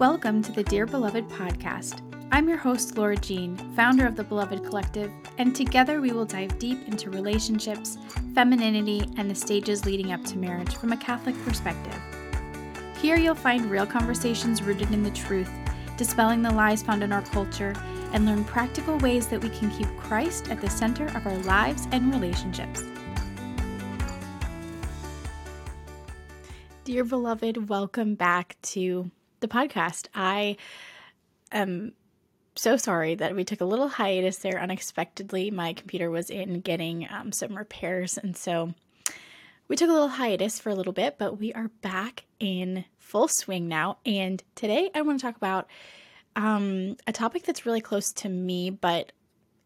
Welcome to the Dear Beloved podcast. I'm your host, Laura Jean, founder of the Beloved Collective, and together we will dive deep into relationships, femininity, and the stages leading up to marriage from a Catholic perspective. Here you'll find real conversations rooted in the truth, dispelling the lies found in our culture, and learn practical ways that we can keep Christ at the center of our lives and relationships. Dear beloved, welcome back to the podcast. I am so sorry that we took a little hiatus there unexpectedly. My computer was in getting um, some repairs, and so we took a little hiatus for a little bit, but we are back in full swing now. And today I want to talk about um, a topic that's really close to me, but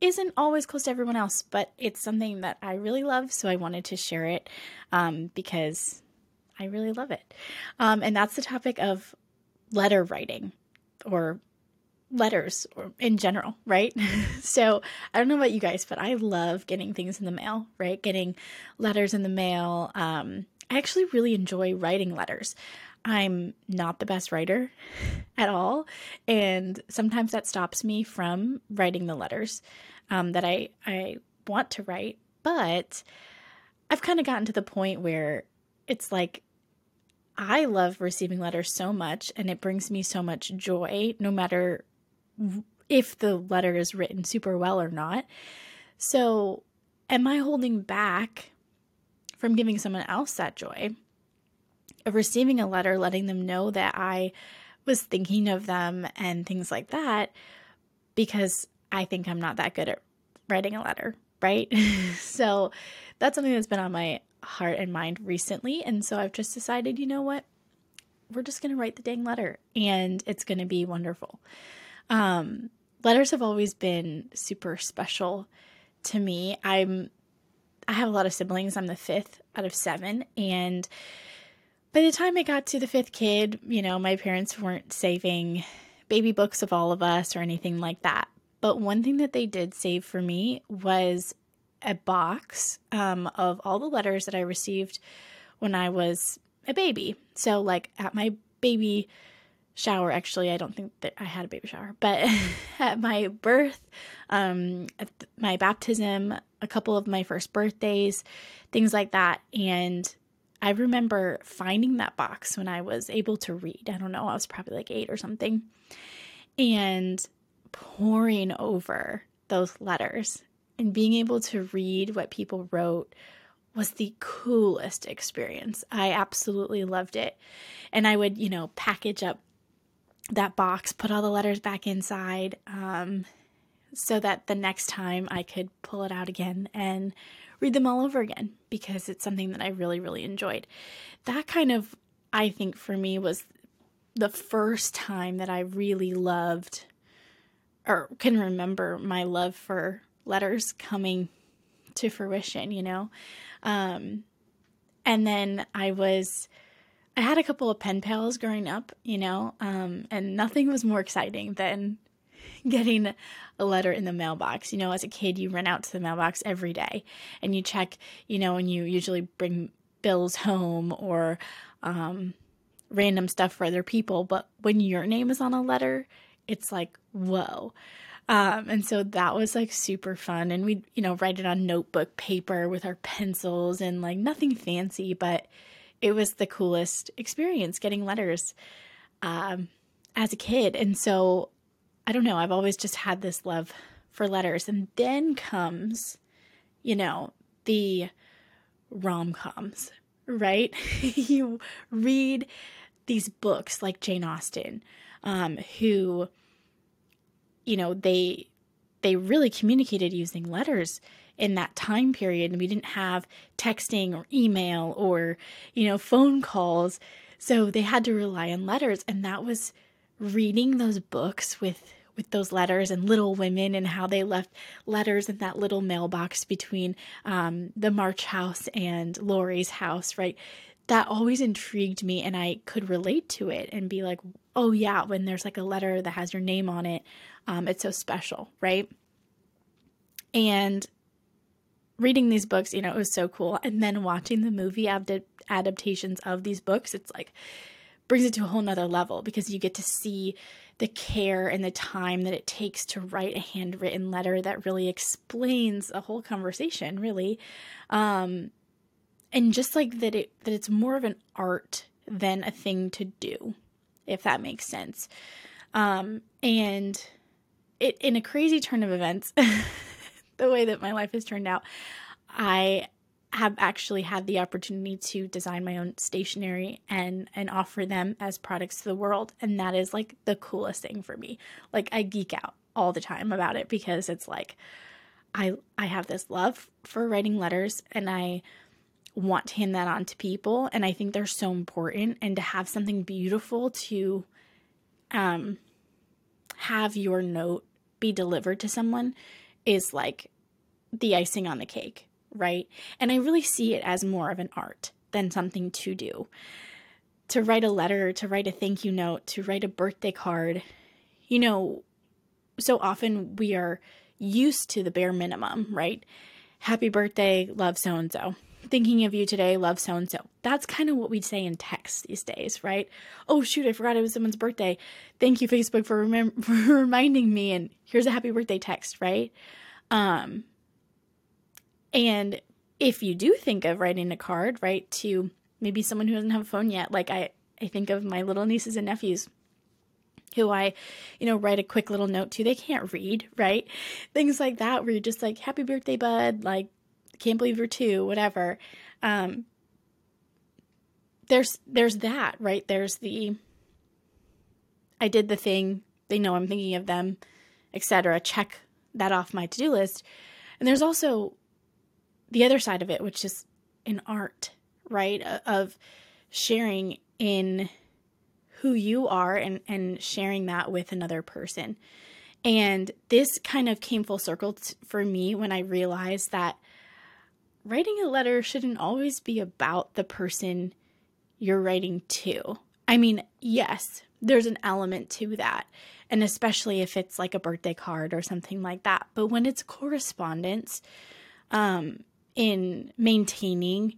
isn't always close to everyone else, but it's something that I really love, so I wanted to share it um, because I really love it. Um, and that's the topic of letter writing or letters or in general, right? so I don't know about you guys, but I love getting things in the mail, right? Getting letters in the mail. Um, I actually really enjoy writing letters. I'm not the best writer at all, and sometimes that stops me from writing the letters um, that I I want to write. But I've kind of gotten to the point where it's like I love receiving letters so much and it brings me so much joy, no matter if the letter is written super well or not. So, am I holding back from giving someone else that joy of receiving a letter, letting them know that I was thinking of them and things like that because I think I'm not that good at writing a letter, right? so, that's something that's been on my heart and mind recently. And so I've just decided, you know what? We're just going to write the dang letter and it's going to be wonderful. Um, letters have always been super special to me. I'm I have a lot of siblings. I'm the fifth out of seven. And by the time I got to the fifth kid, you know, my parents weren't saving baby books of all of us or anything like that. But one thing that they did save for me was a box um, of all the letters that I received when I was a baby. So, like at my baby shower, actually, I don't think that I had a baby shower, but at my birth, um, at my baptism, a couple of my first birthdays, things like that. And I remember finding that box when I was able to read. I don't know, I was probably like eight or something, and poring over those letters and being able to read what people wrote was the coolest experience. I absolutely loved it. And I would, you know, package up that box, put all the letters back inside, um, so that the next time I could pull it out again and read them all over again because it's something that I really, really enjoyed. That kind of, I think, for me was the first time that I really loved or can remember my love for letters coming to fruition, you know? Um, and then I was, I had a couple of pen pals growing up, you know, um, and nothing was more exciting than getting a letter in the mailbox. You know, as a kid, you run out to the mailbox every day and you check, you know, and you usually bring bills home or um, random stuff for other people. But when your name is on a letter, it's like, whoa. Um, and so that was like super fun. And we, you know, write it on notebook paper with our pencils and like nothing fancy, but it was the coolest experience getting letters um, as a kid. And so I don't know, I've always just had this love for letters. And then comes, you know, the rom coms, right? you read these books like Jane Austen, um, who you know, they they really communicated using letters in that time period. And we didn't have texting or email or you know phone calls. So they had to rely on letters. And that was reading those books with with those letters and little women and how they left letters in that little mailbox between um, the march house and laurie's house right? That always intrigued me and i could relate to it and be like oh yeah when there's like a letter that has your name on it um, it's so special, right? And reading these books, you know, it was so cool. And then watching the movie ad- adaptations of these books, it's like brings it to a whole nother level because you get to see the care and the time that it takes to write a handwritten letter that really explains a whole conversation really um, and just like that it that it's more of an art than a thing to do if that makes sense. Um, and it in a crazy turn of events the way that my life has turned out i have actually had the opportunity to design my own stationery and and offer them as products to the world. And that is like the coolest thing for me. Like i geek out all the time about it because it's like i i have this love for writing letters and i want to hand that on to people and i think they're so important and to have something beautiful to um have your note be delivered to someone is like the icing on the cake right? And I really see it as more of an art than something to do. To write a letter, to write a thank you note, to write a birthday card, you know, so often we are used to the bare minimum, right? Happy birthday, love so and so. Thinking of you today, love so and so. That's kind of what we'd say in text these days, right? Oh, shoot, I forgot it was someone's birthday. Thank you, Facebook, for, remem- for reminding me. And here's a happy birthday text, right? Um, and if you do think of writing a card, right, to maybe someone who doesn't have a phone yet, like I, I think of my little nieces and nephews who I, you know, write a quick little note to. They can't read, right? Things like that where you're just like, happy birthday, bud, like, can't believe you're two, whatever. Um, there's there's that, right? There's the I did the thing, they know I'm thinking of them, etc. Check that off my to-do list. And there's also the other side of it, which is an art, right? Of sharing in who you are and, and sharing that with another person. And this kind of came full circle t- for me when I realized that writing a letter shouldn't always be about the person you're writing to. I mean, yes, there's an element to that. And especially if it's like a birthday card or something like that. But when it's correspondence, um, in maintaining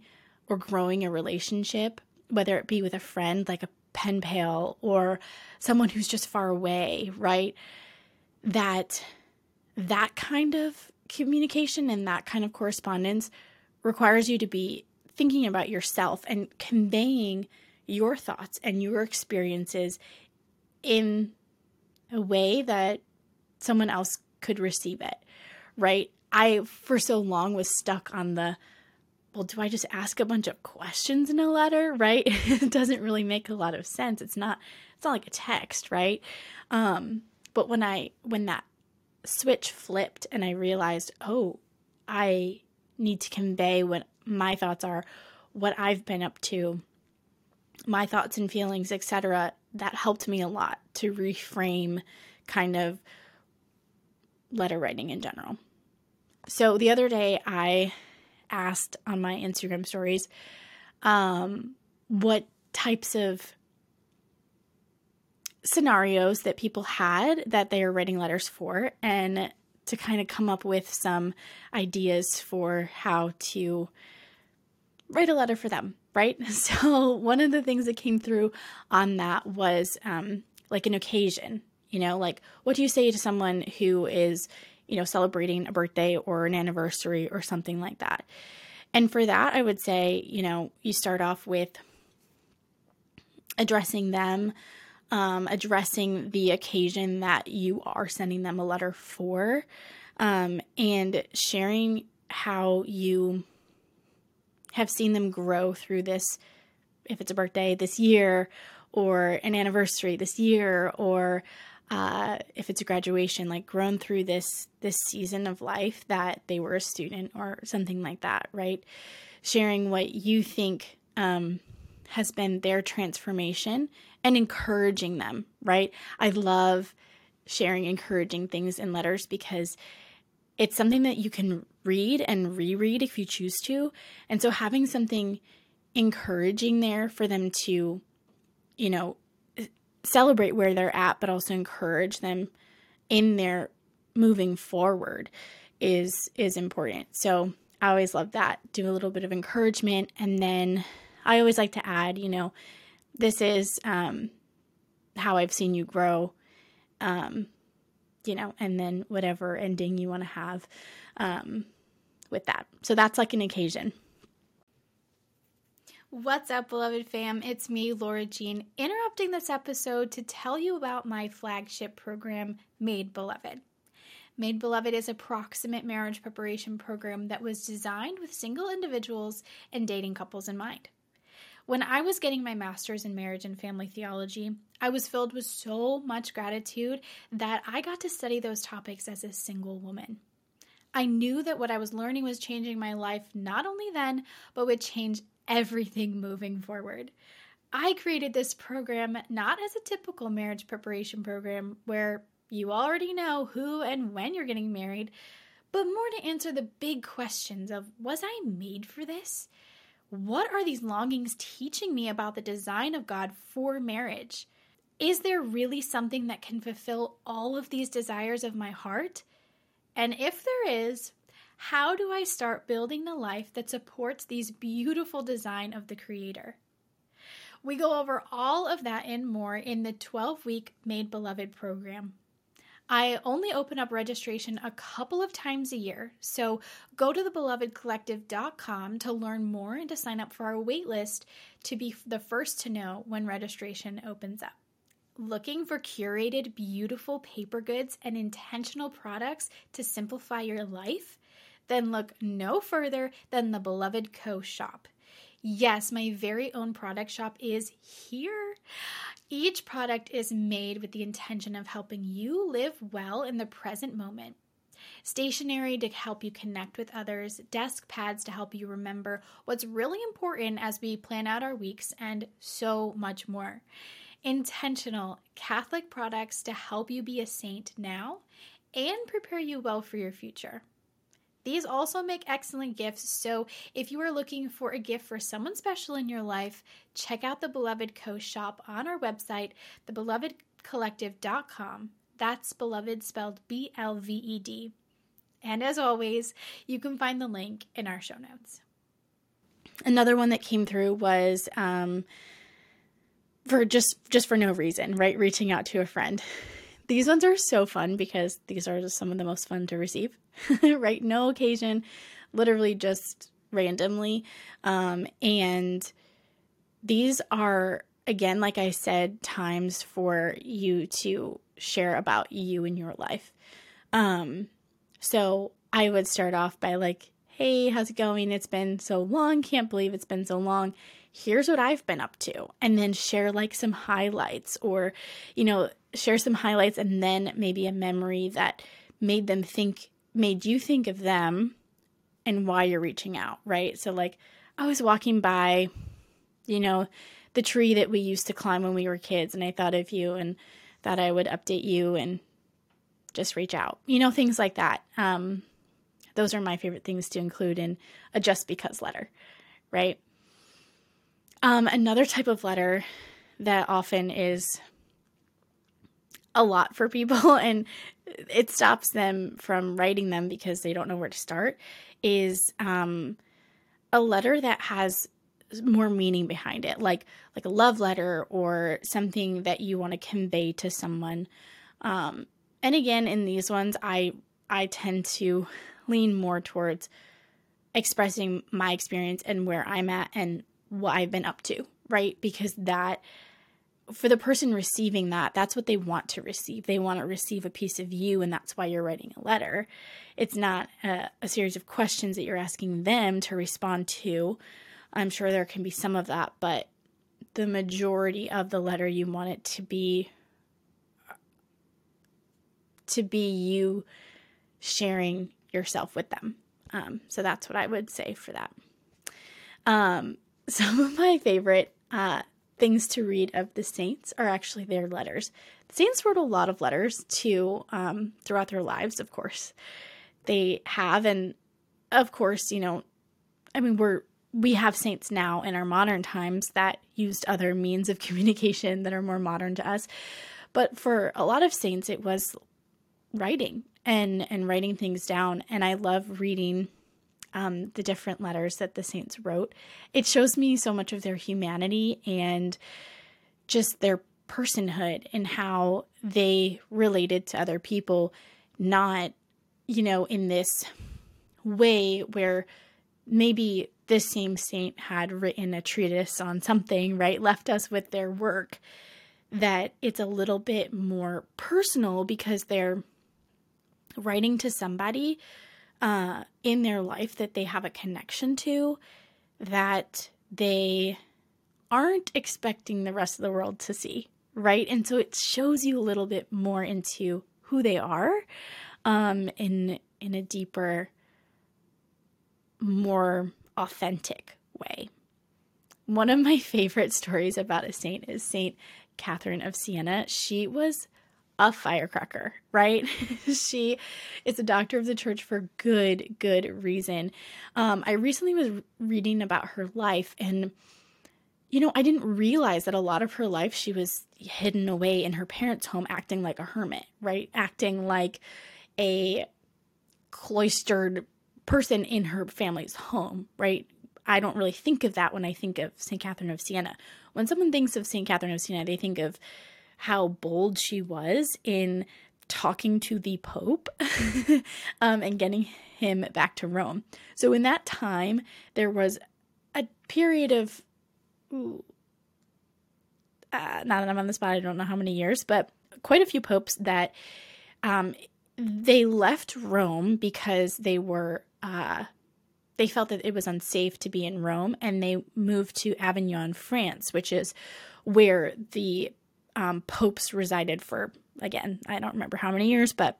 or growing a relationship, whether it be with a friend like a pen pal or someone who's just far away, right? That that kind of communication and that kind of correspondence requires you to be thinking about yourself and conveying your thoughts and your experiences in a way that someone else could receive it, right? I, for so long, was stuck on the, well, do I just ask a bunch of questions in a letter, right? it doesn't really make a lot of sense. It's not, it's not like a text, right? Um, but when I, when that switch flipped and I realized, oh, I need to convey what my thoughts are, what I've been up to, my thoughts and feelings, etc. That helped me a lot to reframe kind of letter writing in general. So the other day I asked on my Instagram stories um, what types of scenarios that people had that they are writing letters for and to kind of come up with some ideas for how to write a letter for them, right? So, one of the things that came through on that was um, like an occasion, you know, like what do you say to someone who is you know, celebrating a birthday or an anniversary or something like that. And for that, I would say, you know, you start off with addressing them, um, addressing the occasion that you are sending them a letter for, um, and sharing how you have seen them grow through this, if it's a birthday this year, or an anniversary this year, or uh, if it's a graduation, like grown through this this season of life that they were a student or something like that, right? Sharing what you think um, has been their transformation and encouraging them, right? I love sharing encouraging things in letters because it's something that you can read and reread if you choose to. And so having something encouraging there for them to, you know, celebrate where they're at, but also encourage them in their moving forward is is important. So I always love that. Do a little bit of encouragement and then I always like to add, you know, this is um, how I've seen you grow, um, you know, and then whatever ending you want to have um, with that. So that's like an occasion. What's up, beloved fam? It's me, Laura Jean, interrupting this episode to tell you about my flagship program, Made Beloved. Made Beloved is a proximate marriage preparation program that was designed with single individuals and dating couples in mind. When I was getting my master's in marriage and family theology, I was filled with so much gratitude that I got to study those topics as a single woman. I knew that what I was learning was changing my life not only then, but would change everything moving forward. I created this program not as a typical marriage preparation program where you already know who and when you're getting married, but more to answer the big questions of was I made for this? What are these longings teaching me about the design of God for marriage? Is there really something that can fulfill all of these desires of my heart? And if there is, how do I start building the life that supports these beautiful design of the creator? We go over all of that and more in the 12 week Made Beloved program. I only open up registration a couple of times a year, so go to thebelovedcollective.com to learn more and to sign up for our waitlist to be the first to know when registration opens up. Looking for curated, beautiful paper goods and intentional products to simplify your life? Then look no further than the Beloved Co shop. Yes, my very own product shop is here. Each product is made with the intention of helping you live well in the present moment. Stationery to help you connect with others, desk pads to help you remember what's really important as we plan out our weeks, and so much more. Intentional Catholic products to help you be a saint now and prepare you well for your future. These also make excellent gifts, so if you are looking for a gift for someone special in your life, check out the Beloved Co shop on our website, thebelovedcollective.com. That's beloved spelled B L V E D. And as always, you can find the link in our show notes. Another one that came through was um, for just just for no reason, right? Reaching out to a friend. These ones are so fun because these are just some of the most fun to receive, right? No occasion, literally just randomly. Um, and these are, again, like I said, times for you to share about you and your life. Um, so I would start off by like, hey, how's it going? It's been so long. Can't believe it's been so long here's what I've been up to, and then share like some highlights or, you know, share some highlights and then maybe a memory that made them think, made you think of them and why you're reaching out, right? So, like, I was walking by, you know, the tree that we used to climb when we were kids, and I thought of you and thought I would update you and just reach out, you know, things like that. Um, those are my favorite things to include in a just because letter, right? Um, another type of letter that often is a lot for people and it stops them from writing them because they don't know where to start is um, a letter that has more meaning behind it like like a love letter or something that you want to convey to someone. Um, and again in these ones i i tend to lean more towards expressing my experience and where i'm at and what I've been up to, right? Because that, for the person receiving that, that's what they want to receive. They want to receive a piece of you, and that's why you're writing a letter. It's not a, a series of questions that you're asking them to respond to. I'm sure there can be some of that, but the majority of the letter you want it to be to be you sharing yourself with them. Um, so that's what I would say for that. Um, some of my favorite uh, things to read of the saints are actually their letters. The saints wrote a lot of letters to um, throughout their lives, of course. They have, and of course, you know, I mean, we're we have saints now in our modern times that used other means of communication that are more modern to us. But for a lot of saints, it was writing and and writing things down. And I love reading um, the different letters that the saints wrote. It shows me so much of their humanity and just their personhood and how they related to other people, not, you know, in this way where maybe this same saint had written a treatise on something, right? Left us with their work, that it's a little bit more personal because they're writing to somebody uh, in their life that they have a connection to that they aren't expecting the rest of the world to see, right? And so it shows you a little bit more into who they are um, in in a deeper, more authentic way. One of my favorite stories about a saint is Saint Catherine of Siena. She was a firecracker, right? she is a doctor of the church for good, good reason. Um, I recently was reading about her life, and you know, I didn't realize that a lot of her life she was hidden away in her parents' home, acting like a hermit, right? Acting like a cloistered person in her family's home, right? I don't really think of that when I think of St. Catherine of Siena. When someone thinks of St. Catherine of Siena, they think of how bold she was in talking to the Pope um, and getting him back to Rome. So, in that time, there was a period of, uh, now that I'm on the spot, I don't know how many years, but quite a few popes that um, they left Rome because they were. Uh, they felt that it was unsafe to be in Rome and they moved to Avignon, France, which is where the um, popes resided for, again, I don't remember how many years, but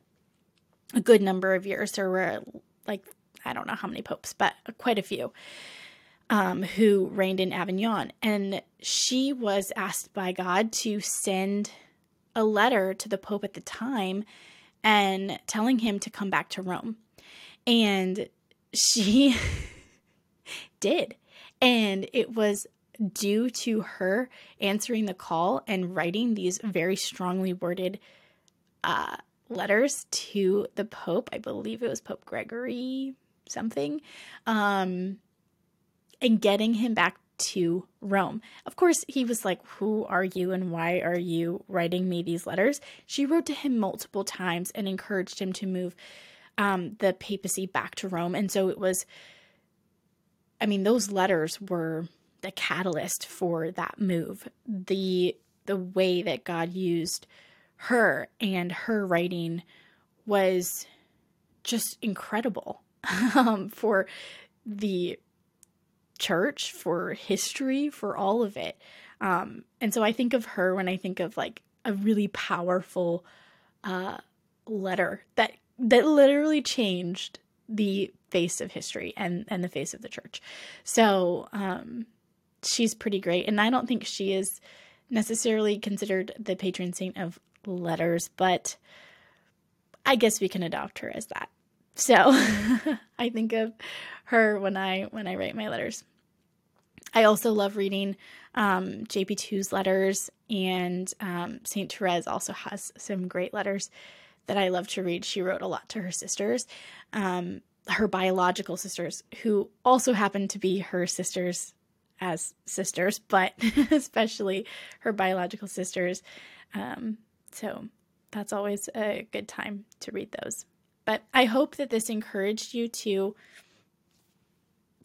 a good number of years. There were like, I don't know how many popes, but quite a few um, who reigned in Avignon. And she was asked by God to send a letter to the Pope at the time and telling him to come back to Rome. And she did. And it was due to her answering the call and writing these very strongly worded uh, letters to the Pope. I believe it was Pope Gregory something, um, and getting him back to Rome. Of course, he was like, Who are you and why are you writing me these letters? She wrote to him multiple times and encouraged him to move um, the papacy back to Rome. And so it was, I mean, those letters were the catalyst for that move. The the way that God used her and her writing was just incredible um, for the church, for history, for all of it. Um, and so I think of her when I think of like a really powerful uh, letter that that literally changed the face of history and and the face of the church. So um, she's pretty great. And I don't think she is necessarily considered the patron saint of letters, but I guess we can adopt her as that. So I think of her when I when I write my letters. I also love reading um, JP2's letters, and um, Saint Therese also has some great letters that I love to read. She wrote a lot to her sisters, um, her biological sisters, who also happen to be her sisters as sisters, but especially her biological sisters. Um, so that's always a good time to read those. But I hope that this encouraged you to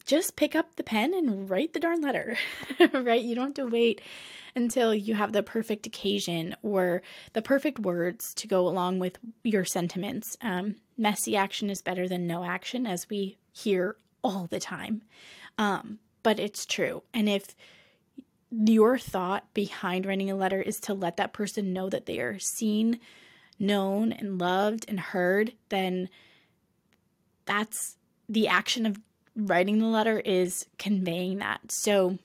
just pick up the pen and write the darn letter, right? You don't have to wait until you have the perfect occasion or the perfect words to go along with your sentiments. Um, messy action is better than no action, as we hear all the time. Um, but it's true. And if your thought behind writing a letter is to let that person know that they are seen, known, and loved and heard, then that's the action of writing the letter is conveying that. So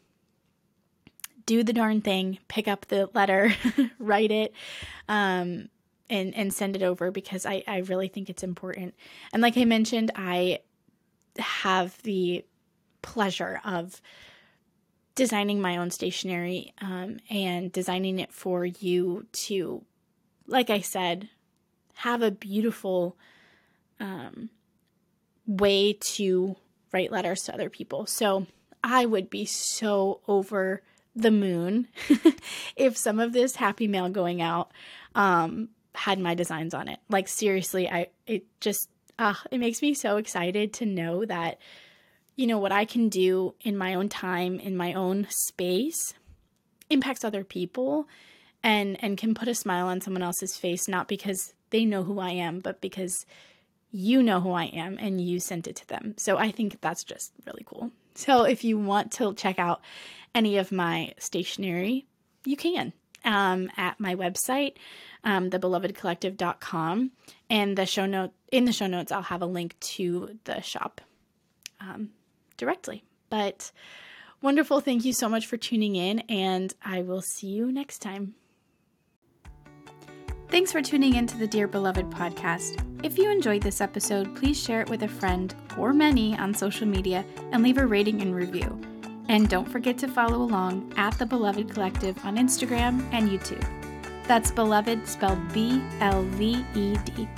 do the darn thing, pick up the letter, write it, um, and and send it over because I I really think it's important. And like I mentioned, I have the pleasure of designing my own stationery um, and designing it for you to, like I said, have a beautiful um, way to write letters to other people. So I would be so over the moon if some of this happy mail going out um, had my designs on it. Like seriously, I it just uh, it makes me so excited to know that you know what I can do in my own time in my own space impacts other people and and can put a smile on someone else's face not because they know who I am, but because you know who I am and you sent it to them. So I think that's just really cool. So if you want to check out any of my stationery, you can um, at my website, um, thebelovedcollective.com. And the show note in the show notes, I'll have a link to the shop um, directly. But wonderful. Thank you so much for tuning in, and I will see you next time. Thanks for tuning in to the Dear Beloved podcast. If you enjoyed this episode, please share it with a friend or many on social media and leave a rating and review. And don't forget to follow along at the Beloved Collective on Instagram and YouTube. That's Beloved spelled B L V E D.